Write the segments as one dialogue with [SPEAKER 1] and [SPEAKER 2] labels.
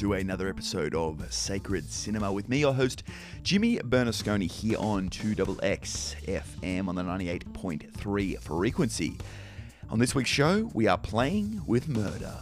[SPEAKER 1] to another episode of Sacred Cinema with me, your host, Jimmy Bernasconi, here on 2XX FM on the 98.3 frequency. On this week's show, we are playing with murder.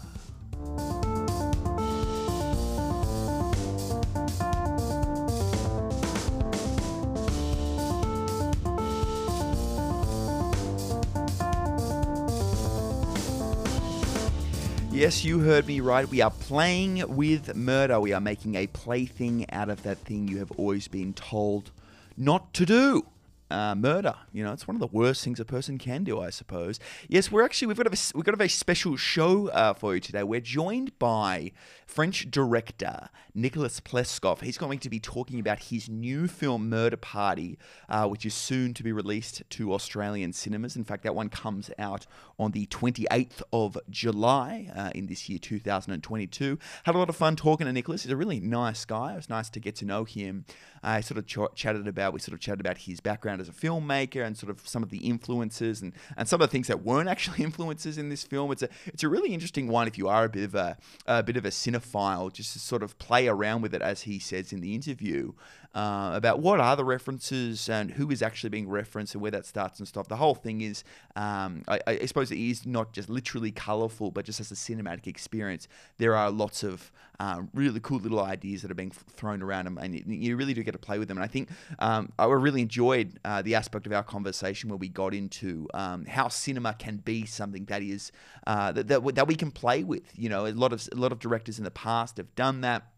[SPEAKER 1] Yes, you heard me right. We are playing with murder. We are making a plaything out of that thing you have always been told not to do uh, murder. You know, it's one of the worst things a person can do, I suppose. Yes, we're actually we've got a we've got a very special show uh, for you today. We're joined by French director Nicholas Pleskof. He's going to be talking about his new film Murder Party, uh, which is soon to be released to Australian cinemas. In fact, that one comes out on the 28th of July uh, in this year, 2022. Had a lot of fun talking to Nicholas. He's a really nice guy. It was nice to get to know him. I sort of ch- chatted about we sort of chatted about his background as a filmmaker and sort of some of the influences and, and some of the things that weren't actually influences in this film. It's a it's a really interesting one if you are a bit of a a bit of a cinephile, just to sort of play around with it as he says in the interview uh, about what are the references and who is actually being referenced and where that starts and stuff. The whole thing is, um, I, I, suppose, it is not just literally colorful, but just as a cinematic experience. There are lots of um, really cool little ideas that are being thrown around, and, and you really do get to play with them. And I think um, I really enjoyed uh, the aspect of our conversation where we got into um, how cinema can be something that is uh, that, that that we can play with. You know, a lot of a lot of directors in the past have done that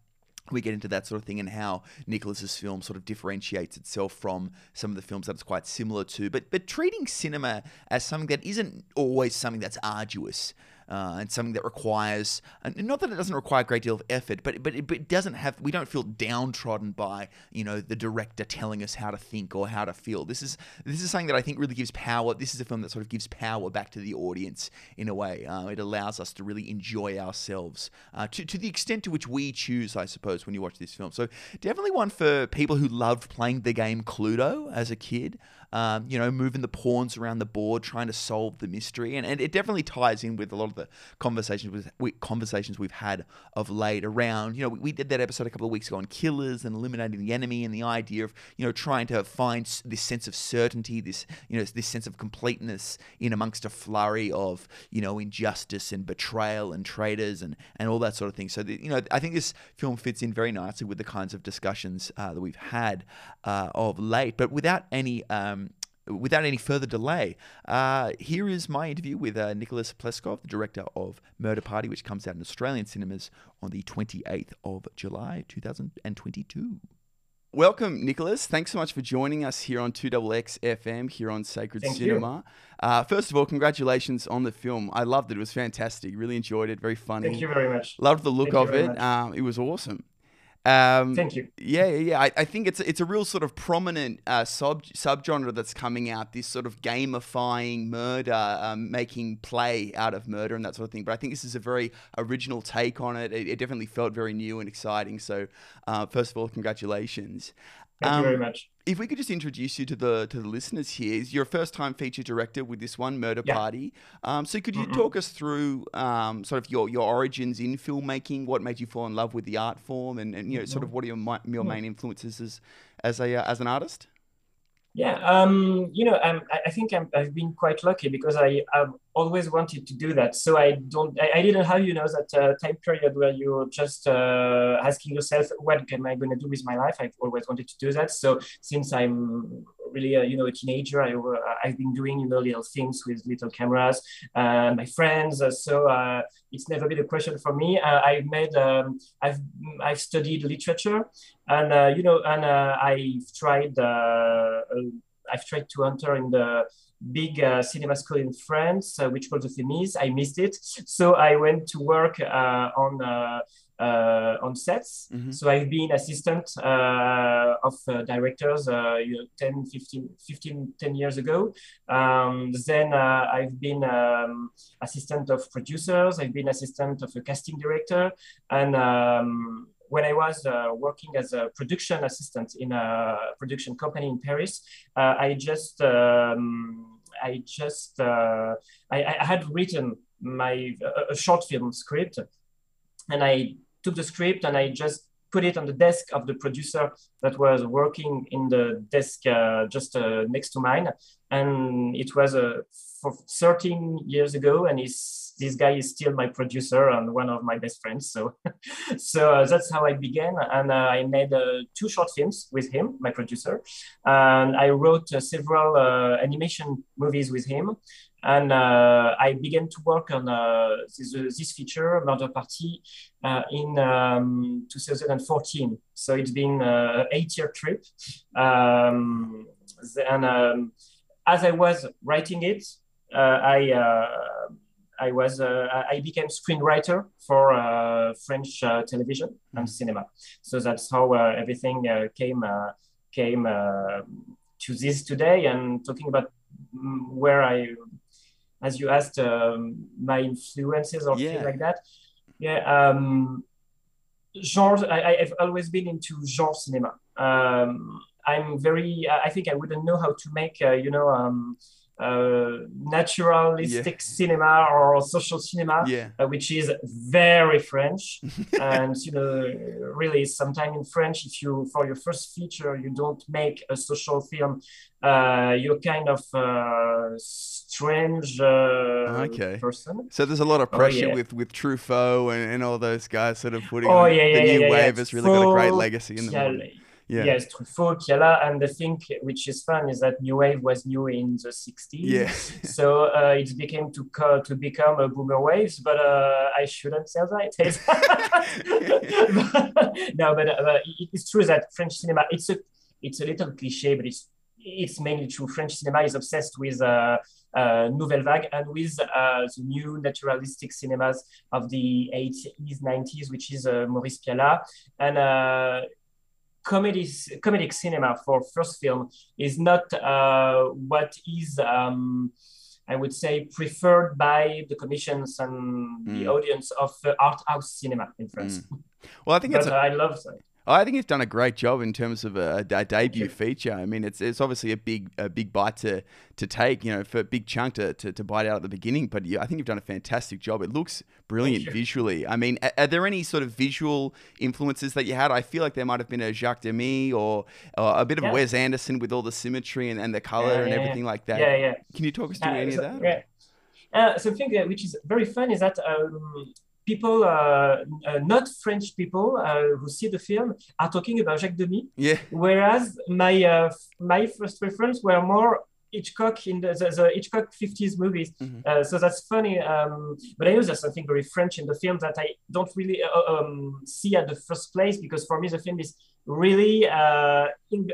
[SPEAKER 1] we get into that sort of thing and how Nicholas's film sort of differentiates itself from some of the films that it's quite similar to. But but treating cinema as something that isn't always something that's arduous uh, and something that requires not that it doesn't require a great deal of effort, but but it, but it doesn't have. We don't feel downtrodden by you know the director telling us how to think or how to feel. This is this is something that I think really gives power. This is a film that sort of gives power back to the audience in a way. Uh, it allows us to really enjoy ourselves uh, to to the extent to which we choose, I suppose, when you watch this film. So definitely one for people who loved playing the game Cluedo as a kid um, you know, moving the pawns around the board, trying to solve the mystery, and, and it definitely ties in with a lot of the conversations with we, conversations we've had of late around. You know, we, we, did that episode a couple of weeks ago on killers and eliminating the enemy, and the idea of you know trying to find this sense of certainty, this you know this sense of completeness in amongst a flurry of you know injustice and betrayal and traitors and and all that sort of thing. So the, you know, I think this film fits in very nicely with the kinds of discussions uh, that we've had uh, of late, but without any. Um, without any further delay, uh, here is my interview with uh, Nicholas Pleskof, the director of Murder Party, which comes out in Australian cinemas on the 28th of July 2022. Welcome, Nicholas. Thanks so much for joining us here on 2XX FM here on Sacred
[SPEAKER 2] Thank
[SPEAKER 1] Cinema. Uh, first of all, congratulations on the film. I loved it. It was fantastic. Really enjoyed it. Very funny.
[SPEAKER 2] Thank you very much.
[SPEAKER 1] Loved the look
[SPEAKER 2] Thank
[SPEAKER 1] of it. Um, it was awesome.
[SPEAKER 2] Um, Thank you.
[SPEAKER 1] Yeah, yeah, yeah. I, I, think it's it's a real sort of prominent uh, sub subgenre that's coming out. This sort of gamifying murder, um, making play out of murder and that sort of thing. But I think this is a very original take on it. It, it definitely felt very new and exciting. So, uh, first of all, congratulations.
[SPEAKER 2] Thank um, you very much.
[SPEAKER 1] If we could just introduce you to the to the listeners here, you're a first time feature director with this one, Murder yeah. Party. Um, so could you mm-hmm. talk us through um, sort of your, your origins in filmmaking? What made you fall in love with the art form, and, and you know, sort of what are your your main influences as as a uh, as an artist?
[SPEAKER 2] Yeah, um, you know, I, I think i have been quite lucky because I, have always wanted to do that. So I don't, I, I didn't have, you know, that uh, time period where you're just uh, asking yourself, what am I going to do with my life? I've always wanted to do that. So since I'm really, a, you know, a teenager, I, I've been doing, you know, little things with little cameras, uh, my friends. Uh, so uh, it's never been a question for me. Uh, I've made, um, I've, I've studied literature and, uh, you know, and uh, I've tried, I've tried to enter in the big uh, cinema school in France, uh, which was the Femis. I missed it. So I went to work uh, on uh, on sets. Mm-hmm. So I've been assistant uh, of uh, directors you know, 10, 15, 15, 10 years ago. Um, then I've been um, assistant of producers. I've been assistant of a casting director. And um, when I was uh, working as a production assistant in a production company in Paris, uh, I just um, I just uh, I, I, had written my a short film script, and I took the script and I just put it on the desk of the producer that was working in the desk uh, just uh, next to mine. And it was uh, for 13 years ago, and he's, this guy is still my producer and one of my best friends. So, so uh, that's how I began. And uh, I made uh, two short films with him, my producer. And I wrote several animation movies with him. And uh, I began to work on uh, this, uh, this, feature, Murder Party, in um, 2014. So it's been an eight-year trip. Um, and um, as I was writing it, I I was uh, I became screenwriter for uh, French uh, television and cinema. So that's how everything came came to this today. And talking about mm, where I as you asked, um, my influences or yeah. things like that. Yeah, um, genre. I, have always been into genre cinema. Um, I'm very. I think I wouldn't know how to make, uh, you know, um, uh, naturalistic yeah. cinema or social cinema,
[SPEAKER 1] yeah.
[SPEAKER 2] uh, which is very French. and you know, really, sometimes in French, if you for your first feature you don't make a social film, uh, you're kind of uh, strange uh,
[SPEAKER 1] okay.
[SPEAKER 2] person.
[SPEAKER 1] So there's a lot of oh, pressure oh, yeah. with with Truffaut and, and all those guys sort of putting.
[SPEAKER 2] Oh yeah, the
[SPEAKER 1] new wave has really got a great legacy in
[SPEAKER 2] the yeah. Yes, Truffaut, Pialat, and the thing which is fun is that New Wave was new in the 60s.
[SPEAKER 1] Yeah.
[SPEAKER 2] so uh, it became to co- to become a boomer waves, but uh, I shouldn't say that. no, but uh, it's true that French cinema, it's a, it's a little cliche, but it's, it's mainly true. French cinema is obsessed with uh, uh, Nouvelle Vague and with uh, the new naturalistic cinemas of the 80s, 90s, which is uh, Maurice Pialat. And uh, comedy comedic cinema for first film is not uh, what is um, I would say preferred by the commissions and mm. the audience of uh, art house cinema in France. Mm.
[SPEAKER 1] Well, I think
[SPEAKER 2] but
[SPEAKER 1] it's
[SPEAKER 2] a, I love
[SPEAKER 1] I think he's done a great job in terms of a, a debut feature. I mean, it's it's obviously a big a big bite to to take, you know, for a big chunk to, to, to bite out at the beginning. But yeah, I think you've done a fantastic job. It looks brilliant visually. I mean, are, are, there any sort of visual influences that you had? I feel like there might have been a Jacques Demy or, or a bit of yeah. Wes Anderson with all the symmetry and, and the color yeah, and everything like that.
[SPEAKER 2] Yeah, yeah.
[SPEAKER 1] Can you talk us through uh, any
[SPEAKER 2] so,
[SPEAKER 1] of that?
[SPEAKER 2] Yeah. Uh, something which is very fun is that um, people, uh, uh, not French people uh, who see the film, are talking about Jacques Demy.
[SPEAKER 1] Yeah.
[SPEAKER 2] Whereas my uh, my first reference were more Hitchcock in the, the, the Hitchcock 50s movies. Mm-hmm. Uh, so that's funny. Um, but I know there's something very French in the film that I don't really uh, um, see at the first place because for me the film is really uh,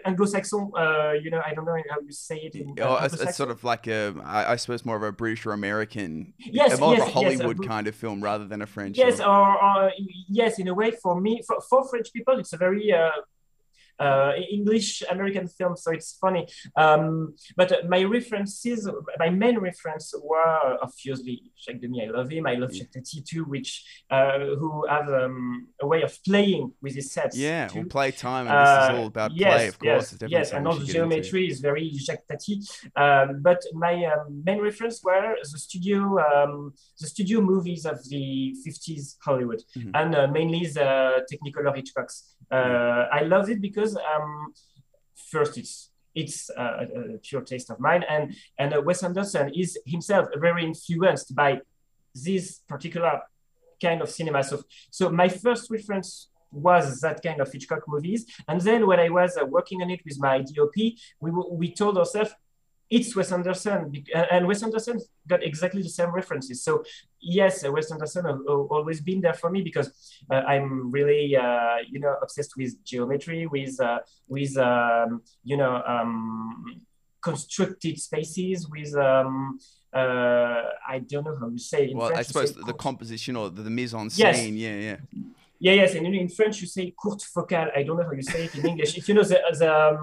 [SPEAKER 2] Anglo-Saxon. Uh, you know, I don't know how you say it. In,
[SPEAKER 1] oh, it's, it's, sort of like a, I, I suppose, more of a British or American,
[SPEAKER 2] yes,
[SPEAKER 1] more
[SPEAKER 2] yes,
[SPEAKER 1] of a Hollywood yes, kind of film rather than a French.
[SPEAKER 2] Yes, or, or, yes, in a way, for me, for, for French people, it's a very uh, uh, English American films, so it's funny. Um, but my references, my main reference were obviously Jacques Demy. I love him. I love Jacques Tati too, which uh, who have um, a way of playing with his sets.
[SPEAKER 1] Yeah, too. play time, and this is uh, all about
[SPEAKER 2] yes,
[SPEAKER 1] play, of course.
[SPEAKER 2] Yes, yes, and all the geometry is very Jacques Tati. Um, but my um, main reference were the studio, um, the studio movies of the 50s Hollywood, mm-hmm. and uh, mainly the Technicolor Hitchcocks. Uh, I love it because um, first it's it's a, a, pure taste of mine, and and uh, Wes Anderson is himself very influenced by this particular kind of cinema. So, so my first reference was that kind of Hitchcock movies, and then when I was uh, working on it with my DOP, we we told ourselves it's Wes Anderson, and Wes Anderson got exactly the same references. So yes, Wes Anderson has always been there for me because uh, I'm really, uh, you know, obsessed with geometry, with uh, with um, you know um, constructed spaces, with um, uh, I don't know how you say it.
[SPEAKER 1] In well,
[SPEAKER 2] French,
[SPEAKER 1] I suppose the composition or the, the mise en scene. Yes. Yeah, yeah.
[SPEAKER 2] Yeah, yes, and in French you say courte focale. I don't know how you say it in English. If you know the the, um,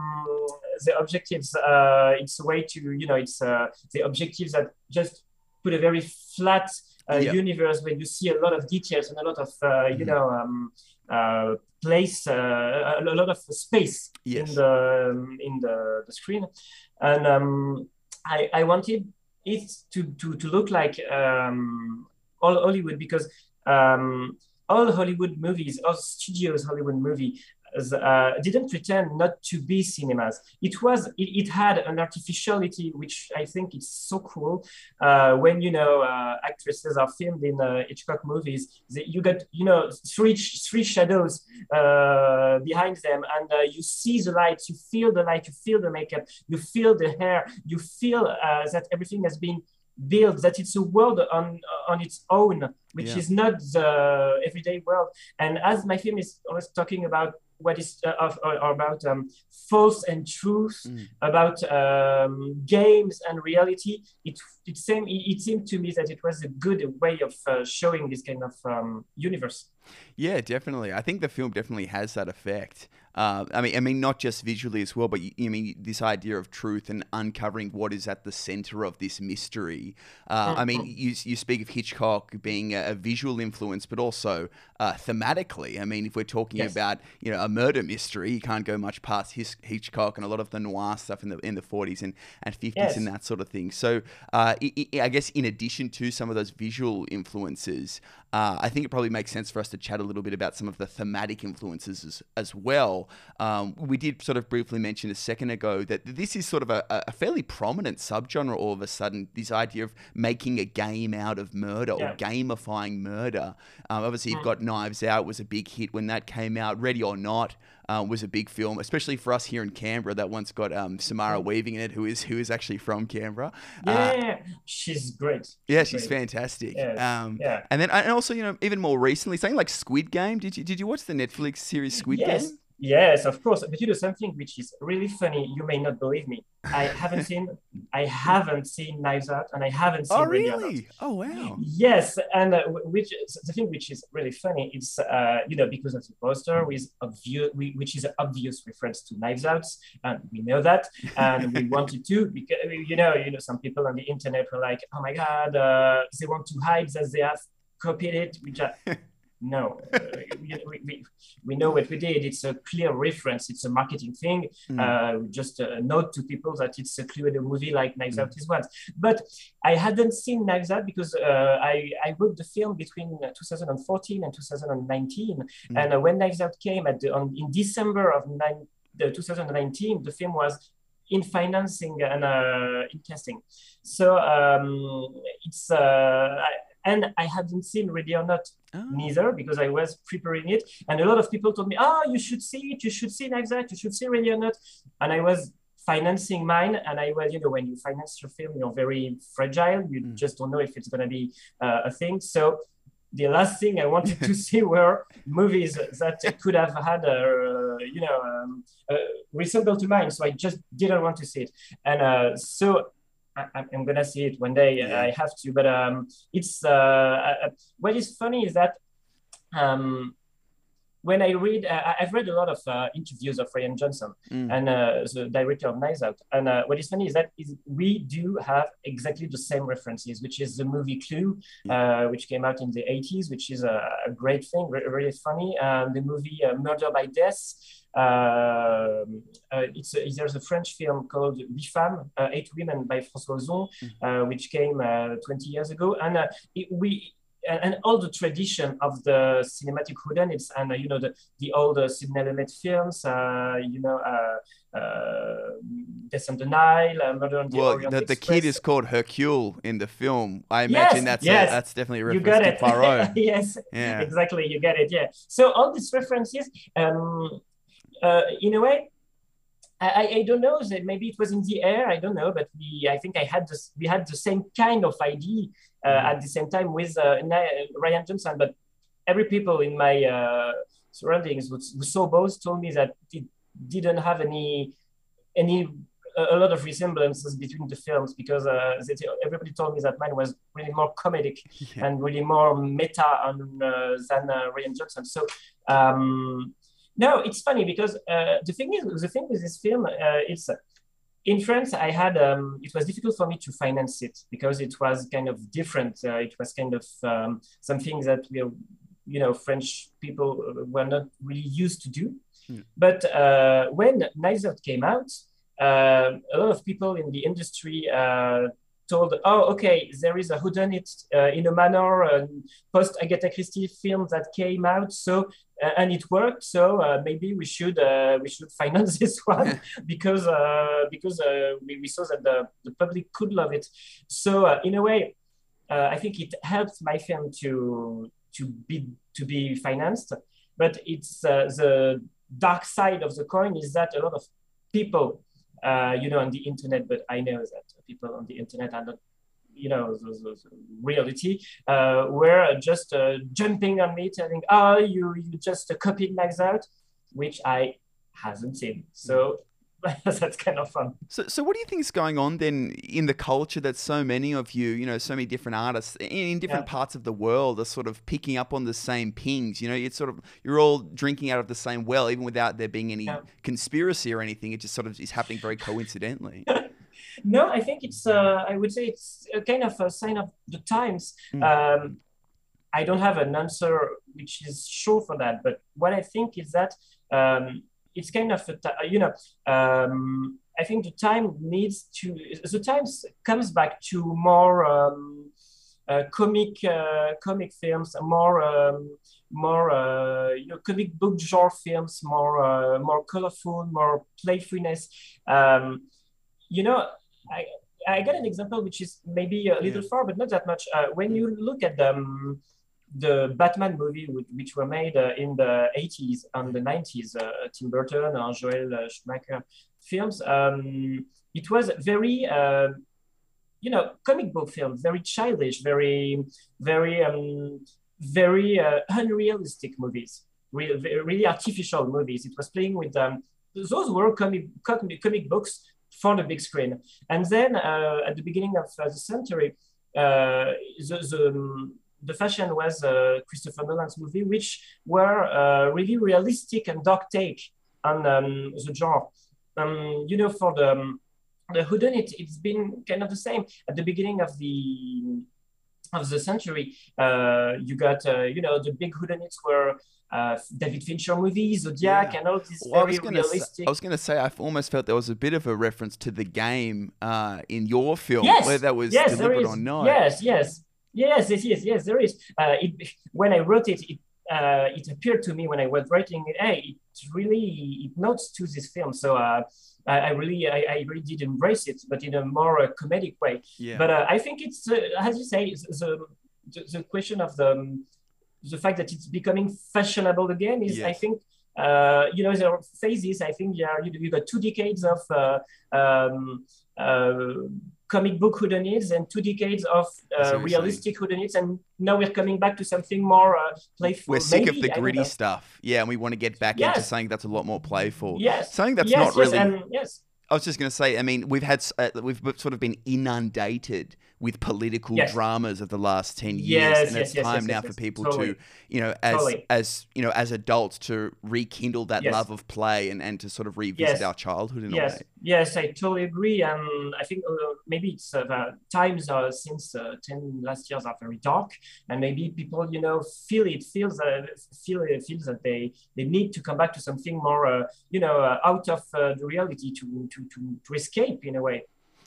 [SPEAKER 2] the objectives, uh, it's a way to you know it's uh, the objectives that just put a very flat uh, yep. universe where you see a lot of details and a lot of uh, mm-hmm. you know um, uh, place uh, a lot of space
[SPEAKER 1] yes.
[SPEAKER 2] in the um, in the, the screen, and um, I I wanted it to to to look like um, all Hollywood because. Um, all Hollywood movies, all studios Hollywood movie uh, didn't pretend not to be cinemas. It was it, it, had an artificiality which I think is so cool. Uh, when you know uh, actresses are filmed in uh, Hitchcock movies, they, you get you know three three shadows uh, behind them, and uh, you see the lights, you feel the light, you feel the makeup, you feel the hair, you feel that everything has been built that it's a world on on its own which yeah. is not the everyday world and as my film is always talking about what is uh, of, or, or about um, false and truth, mm. about um, games and reality. It it seemed it seemed to me that it was a good way of uh, showing this kind of um, universe.
[SPEAKER 1] Yeah, definitely. I think the film definitely has that effect. Uh, I mean, I mean, not just visually as well, but you, I mean, this idea of truth and uncovering what is at the center of this mystery. Uh. I mean, mm-hmm. you, you speak of Hitchcock being a, a visual influence, but also uh, thematically. I mean, if we're talking yes. about you know a murder mystery, you can't go much past his, Hitchcock and a lot of the noir stuff in the in the 40s and and 50s yes. and that sort of thing. So, uh, I, I guess in addition to some of those visual influences, uh, I think it probably makes sense for us to chat a little bit about some of the thematic influences as, as well. Um, we did sort of briefly mention a second ago that this is sort of a, a, fairly prominent subgenre all of a sudden. This idea of making a game out of murder yeah. or gamifying murder. Um, obviously, you've hmm. got Knives Out was a big hit when that came out. Ready or Not uh, was a big film, especially for us here in Canberra. That once got um, Samara Weaving in it, who is who is actually from Canberra.
[SPEAKER 2] Yeah, uh, she's great.
[SPEAKER 1] Yeah, she's great. fantastic. Yes. Um, yeah, and then and also you know even more recently, something like Squid Game. Did you did you watch the Netflix series Squid yes. Game?
[SPEAKER 2] Yes, of course. But you know something which is really funny. You may not believe me. I haven't seen I haven't seen Knives Out, and I haven't seen.
[SPEAKER 1] Oh really? Oh wow.
[SPEAKER 2] Yes, and uh, which the thing which is really funny is uh, you know because of the poster with obvious which is an obvious reference to Knives Out, and we know that, and we wanted to because you know you know some people on the internet were like, oh my god, uh, they want to hide that they have copied it, which. I, no, uh, we, we, we, know what we did. It's a clear reference. It's a marketing thing. Mm. Uh, just a note to people that it's a clue in movie like Knives mm. Out is one. But I hadn't seen Knives Out because uh, I, I wrote the film between 2014 and 2019. Mm. And uh, when Knives Out came at the, on, in December of nine, the 2019, the film was in financing and uh, in testing. So um, it's uh, and I hadn't seen Ready or Not oh. neither because I was preparing it. And a lot of people told me, oh, you should see it, you should see Knives Out, you should see Ready or Not. And I was financing mine. And I was, you know, when you finance your film, you're very fragile. You mm. just don't know if it's going to be uh, a thing. So the last thing I wanted to see were movies that could have had a, you know, um, uh, resemble to mine. So I just didn't want to see it. And uh, so I, am gonna see it one day. Yeah. I have to, but um, it's uh, uh, what is funny is that um, when I read, uh, I've read a lot of uh, interviews of Rian Johnson mm. and uh, the director of Knives Out. And uh, what is funny is that is we do have exactly the same references, which is the movie Clue, mm. Uh, which came out in the 80s, which is a, a great thing, re- really funny. Um, the movie uh, Murder by Death. Um, it's a, there's a French film called Huit Femmes, Eight Women by François Ozon, mm. which came 20 years ago. And it, we and all the tradition of the cinematic whodunits and uh, you know the the old uh, Sidney Lumet films, uh, you know, uh, uh, Death on the Nile, uh, Murder on the well, Orient
[SPEAKER 1] the,
[SPEAKER 2] the
[SPEAKER 1] kid is called Hercule in the film. I imagine
[SPEAKER 2] yes,
[SPEAKER 1] that's
[SPEAKER 2] yes.
[SPEAKER 1] A, that's definitely a reference you got to it. Poirot.
[SPEAKER 2] yes, yeah. exactly, you get it. Yeah. So all these references, um, uh, in a way, I, I don't know that maybe it was in the air. I don't know, but we I think I had this we had the same kind of idea uh, mm-hmm. at the same time with uh, Rian Johnson. But every people in my uh, surroundings who, who saw both told me that it didn't have any any a lot of resemblances between the films because uh, they, everybody told me that mine was really more comedic yeah. and really more meta on, uh, than uh, Rian Johnson. So um, no, it's funny because uh, the thing is, the thing with this film, uh, it's in France. I had um, it was difficult for me to finance it because it was kind of different. Uh, it was kind of um, something that we, you know, French people were not really used to do. Hmm. But uh, when Out came out, uh, a lot of people in the industry uh, told, oh, okay, there is a whodunit uh, in a manner uh, post Agatha Christie film that came out, so uh, and it worked. So uh, maybe we should uh, we should finance this one because uh, because we, we saw that the, the public could love it. So in a way, I think it helped my film to to be to be financed. But it's the dark side of the coin is that a lot of people uh, you know, on the internet, but I know that people on the internet are not, you know, the, the, the reality, uh, were just uh, jumping on me, telling, "Oh, you you just copied Knives Out," which I hasn't seen. So that's kind of fun.
[SPEAKER 1] So, so what do you think is going on then in the culture that so many of you, you know, so many different artists in, different yeah. parts of the world are sort of picking up on the same pings? You know, it's sort of you're all drinking out of the same well, even without there being any yeah. conspiracy or anything. It just sort of is happening very coincidentally.
[SPEAKER 2] no, I think it's. Uh, I would say it's a kind of a sign of the times. Mm. Um, I don't have an answer which is sure for that, but what I think is that. Um, it's kind of a, you know um, I think the time needs to the times comes back to more um, uh, comic uh, comic films, more um, more uh, you know comic book genre films, more uh, more colorful, more playfulness. Um, you know, I I got an example which is maybe a little yeah. far, but not that much. Uh, when you look at them um, the Batman movie, which were made uh, in the 80s and the 90s, uh, Tim Burton and Joel uh, Schumacher films, um, it was very, um, you know, comic book films, very childish, very, very, um, very uh, unrealistic movies, really, really artificial movies. It was playing with um, those were comic, comic, comic books for the big screen. And then uh, at the beginning of uh, the century, the, the the fashion was uh, Christopher Nolan's movie, which were uh, really realistic and dark take on um, the genre. Um, you know, for the um, the whodunit, it's been kind of the same at the beginning of the of the century. Uh, you got uh, you know the big whodunits were uh, David Fincher movies, Zodiac, yeah. and all these well, very I realistic.
[SPEAKER 1] Say, I was going to say, I almost felt there was a bit of a reference to the game uh, in your film,
[SPEAKER 2] yes.
[SPEAKER 1] where that was
[SPEAKER 2] yes,
[SPEAKER 1] deliberate or not.
[SPEAKER 2] Yes, yes. Yes, yes, yes, yes. There is. Uh, it, when I wrote it, it uh, it appeared to me when I was writing it. Hey, it really it notes to this film. So uh, I, I, really, I, I, really did embrace it, but in a more uh, comedic way. Yeah. But uh, I think it's uh, as you say, the, the, the question of the um, the fact that it's becoming fashionable again is, yes. I think. Uh, you know, there are phases. I think yeah, you, you got two decades of uh, um, uh, comic book whodunits and two decades of uh, realistic whodunits, and now we're coming back to something more uh, playful.
[SPEAKER 1] We're sick maybe, of the gritty stuff, yeah, and we want to get back yes. into something that's a lot more playful.
[SPEAKER 2] Yes,
[SPEAKER 1] something that's
[SPEAKER 2] yes,
[SPEAKER 1] not really.
[SPEAKER 2] Yes.
[SPEAKER 1] I was just going to say, I mean, we've had uh, we've sort of been inundated with political yes. dramas of the last 10 years
[SPEAKER 2] yes,
[SPEAKER 1] and it's
[SPEAKER 2] yes,
[SPEAKER 1] time now for people totally. to you know as totally. as you know as adults to rekindle that love of play and, and to sort of revisit our childhood in
[SPEAKER 2] yes.
[SPEAKER 1] a way
[SPEAKER 2] yes i totally agree and i think uh, maybe it's uh, times uh, since uh, 10 last years are very dark and maybe people you know feel it feels uh, feel it feels that they they need to come back to something more uh, you know uh, out of the reality to, to to to escape in a way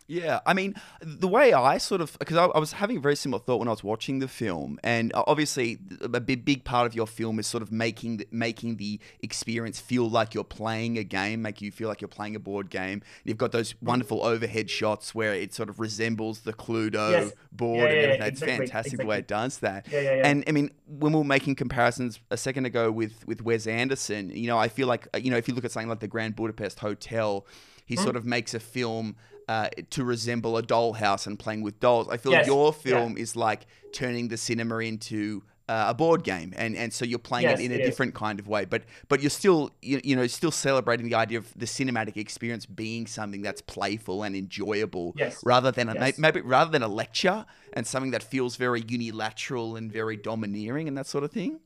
[SPEAKER 1] yeah, I mean, the way I sort of because I, I, was having a very similar thought when I was watching the film, and obviously a big, big part of your film is sort of making making the experience feel like you're playing a game, make you feel like you're playing a board game. You've got those wonderful overhead shots where it sort of resembles the Cluedo yes. board,
[SPEAKER 2] yeah,
[SPEAKER 1] and
[SPEAKER 2] everything.
[SPEAKER 1] Yeah, it's
[SPEAKER 2] exactly.
[SPEAKER 1] fantastic
[SPEAKER 2] exactly.
[SPEAKER 1] the way it does that.
[SPEAKER 2] Yeah, yeah, yeah.
[SPEAKER 1] And I mean, when we were making comparisons a second ago with with Wes Anderson, you know, I feel like you know if you look at something like the Grand Budapest Hotel, he mm. sort of makes a film uh, to resemble a dollhouse and playing with dolls. I feel yes. your film yeah. is like turning the cinema into uh, a board game, and, and so you're playing yes, it in a different is. kind of way. But but you're still you, you know still celebrating the idea of the cinematic experience being something that's playful and enjoyable,
[SPEAKER 2] yes.
[SPEAKER 1] rather than a, maybe rather than a lecture and something that feels very unilateral and very domineering and that sort of thing.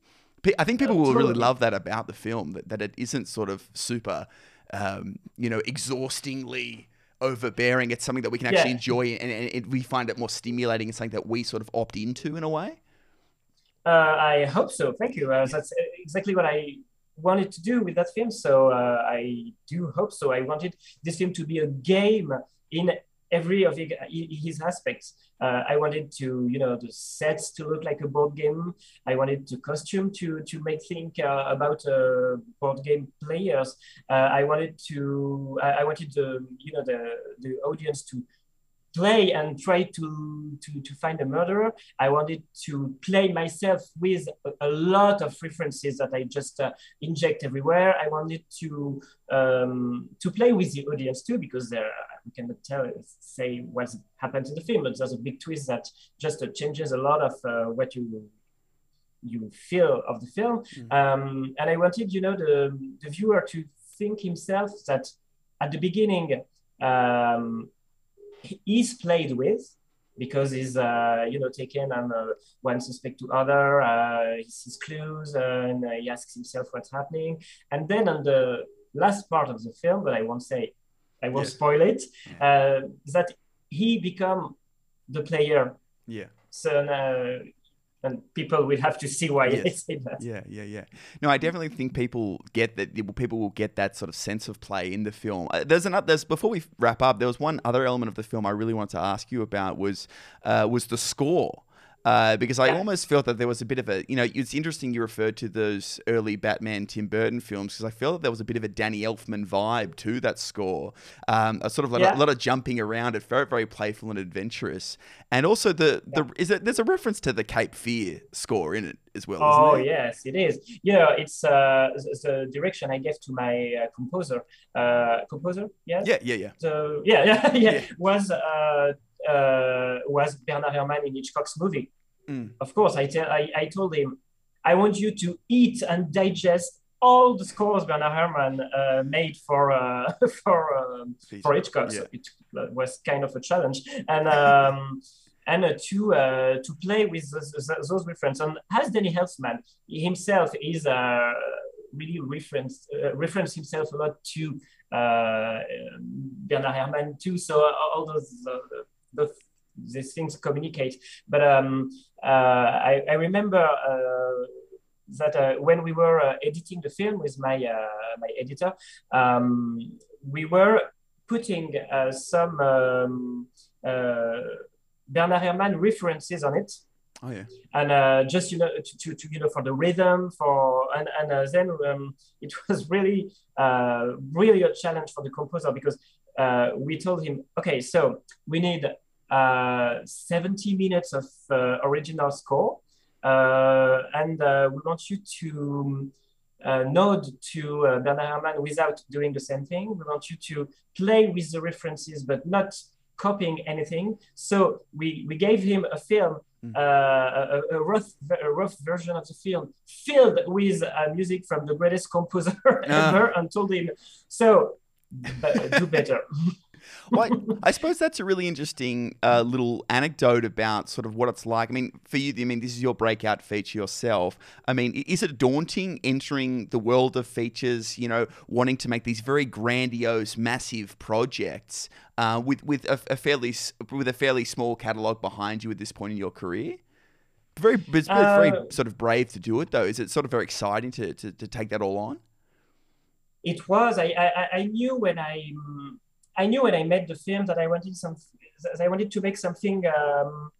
[SPEAKER 1] I think people will really love that about the film that, that it isn't sort of super, um, you know, exhaustingly overbearing. It's something that we can actually yeah. enjoy, and, and it, we find it more stimulating. It's something that we sort of opt into in a way.
[SPEAKER 2] Uh, I hope so. Thank you. Uh, that's exactly what I wanted to do with that film. So uh, I do hope so. I wanted this film to be a game in every of his aspects. Uh, I wanted to, you know, the sets to look like a board game. I wanted the costume to to make think uh, about uh, board game players. Uh, I wanted to, I, I wanted the, you know, the the audience to play and try to, to, to find a murderer. I wanted to play myself with a, a lot of references that I just uh, inject everywhere. I wanted to um, to play with the audience too, because there we cannot tell say what happened in the film, but there's a big twist that just uh, changes a lot of uh, what you you feel of the film. Mm. Um, and I wanted, you know, the the viewer to think himself that at the beginning. Um, is played with because he's uh, you know taken on uh, one suspect to other, uh, he sees clues uh, and uh, he asks himself what's happening, and then on the last part of the film, but I won't say, I won't yeah. spoil it, uh, that he become the player.
[SPEAKER 1] Yeah.
[SPEAKER 2] So and people will have to see why yes. I say that.
[SPEAKER 1] Yeah, yeah, yeah. No, I definitely think people get that. People will get that sort of sense of play in the film. Uh, there's another. There's before we wrap up. There was one other element of the film I really wanted to ask you about was uh, was the score uh, because I yeah. almost felt that there was a bit of a, you know, it's interesting you referred to those early Batman Tim Burton films because I felt that there was a bit of a Danny Elfman vibe to that score. Um, a sort of like yeah. a, a, lot of jumping around. It very, very playful and adventurous. And also the yeah. the is it there's a reference to the Cape Fear score in it as well.
[SPEAKER 2] Oh yes, it is. Yeah, it's uh, the direction I gave to my uh, composer. Uh, composer, yes.
[SPEAKER 1] Yeah, yeah, yeah.
[SPEAKER 2] So yeah, yeah, yeah. was uh was Bernard Herrmann in Hitchcock's movie. Mm. Of course, I, tell, I, I told him, I want you to eat and digest all the scores Bernard Herrmann uh, made for uh, for um, for Hitchcock. Yeah. So it was kind of a challenge, and um, and uh, to uh, to play with those, those references. And as Danny Elfman himself is uh, really referenced uh, reference himself a lot to Bernard Herrmann too. So all those the, these things communicate. But um, uh, I, I, remember uh, that uh, when we were uh, editing the film with my uh, my editor, um, we were putting uh, some um, Bernard Herrmann references on it.
[SPEAKER 1] Oh yeah.
[SPEAKER 2] And just you know to, to, to, you know for the rhythm for and and then um, it was really really a challenge for the composer because we told him okay so we need uh, 70 minutes of uh, original score. Uh, and we want you to nod to Bernard Herrmann without doing the same thing. We want you to play with the references, but not copying anything. So we, we gave him a film, mm. uh, a, a, rough, a rough version of the film filled with uh, music from the greatest composer ever and told him, so do better.
[SPEAKER 1] well, I, I, suppose that's a really interesting uh, little anecdote about sort of what it's like. I mean, for you, I mean, this is your breakout feature yourself. I mean, is it daunting entering the world of features? You know, wanting to make these very grandiose, massive projects uh, with with a, a, fairly with a fairly small catalog behind you at this point in your career. Very, it's uh, very sort of brave to do it, though. Is it sort of very exciting to, to, to take that all on?
[SPEAKER 2] It was. I, I, I knew when I I knew when I made the film that I wanted some, that I wanted to make something um,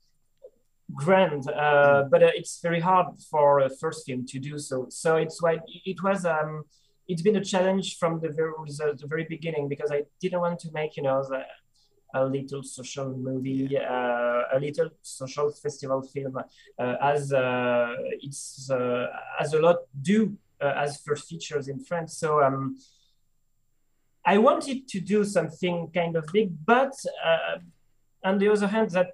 [SPEAKER 2] grand, uh, but uh, it's very hard for a first film to do so. So it's why it was. Um, it's been a challenge from the very the very beginning because I didn't want to make you know the, a little social movie, uh, a little social festival film, uh, as uh, it's uh, as a lot do uh, as first features in France. So um, I wanted to do something kind of big, but uh, on the other hand, that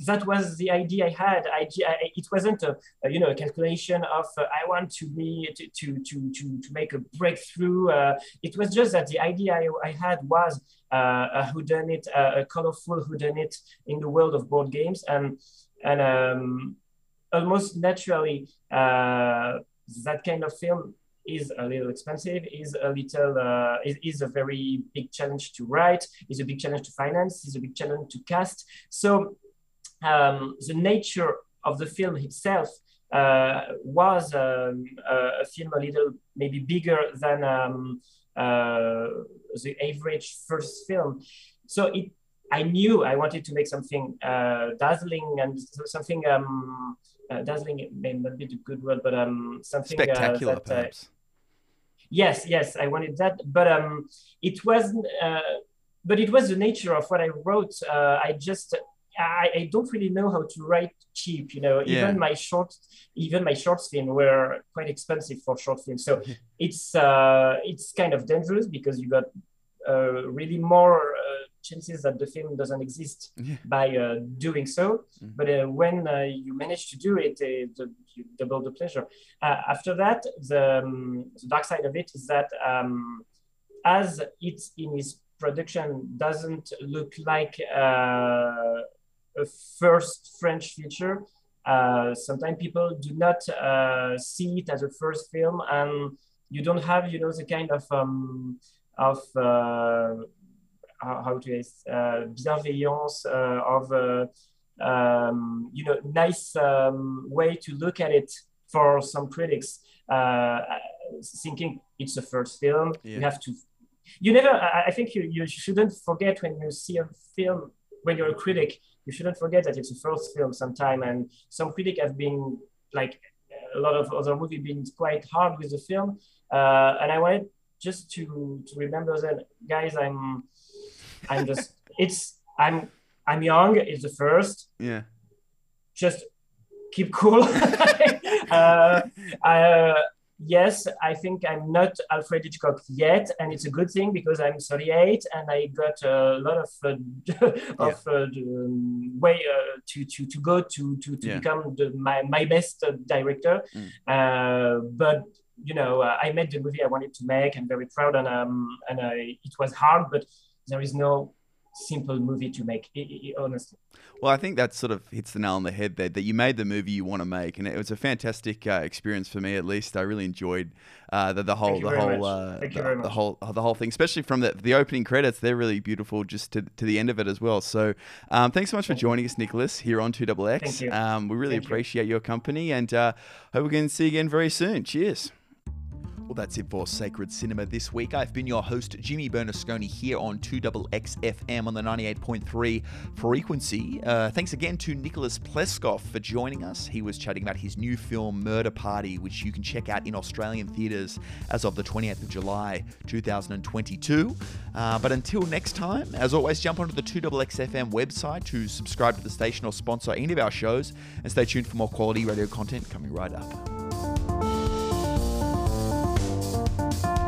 [SPEAKER 2] that was the idea I had. I, I it wasn't a, a, you know a calculation of uh, I want to be to to to to, make a breakthrough. Uh, it was just that the idea I, I had was uh, a whodunit, uh, a colorful whodunit in the world of board games, and and um, almost naturally uh, that kind of film is a little expensive, is a little, uh, is, is a very big challenge to write, is a big challenge to finance, is a big challenge to cast. So um, the nature of the film itself uh, was um, a, film a little maybe bigger than um, uh, the average first film. So it I knew I wanted to make something uh, dazzling and something um, uh, dazzling may not be the good word, but um, something
[SPEAKER 1] spectacular,
[SPEAKER 2] that,
[SPEAKER 1] perhaps.
[SPEAKER 2] Yes, yes, I wanted that, but um, it wasn't. but it was the nature of what I wrote. Uh, I just I, I, don't really know how to write cheap. You know, yeah. even my short, even my short film were quite expensive for short films. So it's uh, it's kind of dangerous because you got uh, really more uh, chances that the film doesn't exist yeah. by uh, doing so. Mm. But uh, when uh, you manage to do it, the, you double the pleasure. after that, the, um, the, dark side of it is that um, as it's in its production doesn't look like a first French feature. Uh, sometimes people do not uh, see it as a first film, and you don't have, you know, the kind of um, of uh, how to say uh, bienveillance uh, of uh, um, you know nice um, way to look at it for some critics, thinking it's the first film. Yeah. You have to. You never. I think you, you shouldn't forget when you see a film when you're a critic you shouldn't forget that it's the first film sometime and some critics have been like a lot of other movies been quite hard with the film uh, and i wanted just to to remember that guys i'm i'm just it's i'm i'm young it's the first
[SPEAKER 1] yeah
[SPEAKER 2] just keep cool uh, uh, yes, I think I'm not Alfred Hitchcock yet, and it's a good thing because I'm 38 and I got a lot of uh, of yeah. uh, um, way uh, to, to to go to to, to yeah. become the, my my best uh, director. Mm. Uh, but you know, uh, I made the movie I wanted to make. I'm very proud, and um and I, it was hard, but there is no simple movie to make, honestly.
[SPEAKER 1] Well, I think that sort of hits the nail on the head there that you made the movie you want to make, and it was a fantastic uh, experience for me. At least I really enjoyed uh, the, the whole the whole uh, the, the, whole the whole thing, especially from the the opening credits. They're really beautiful, just to, to the end of it as well. So, um, thanks so much for joining us, Nicholas, here on Two Double X. Um, we really Thank appreciate you. your company, and uh, hope we can see you again very soon. Cheers. Well, that's it for Sacred Cinema this week. I've been your host, Jimmy Bernasconi, here on 2XX FM on the 98.3 frequency. Uh, thanks again to Nicholas Pleskof for joining us. He was chatting about his new film, Murder Party, which you can check out in Australian theatres as of the 28th of July, 2022. Uh, but until next time, as always, jump onto the 2XX FM website to subscribe to the station or sponsor any of our shows, and stay tuned for more quality radio content coming right up you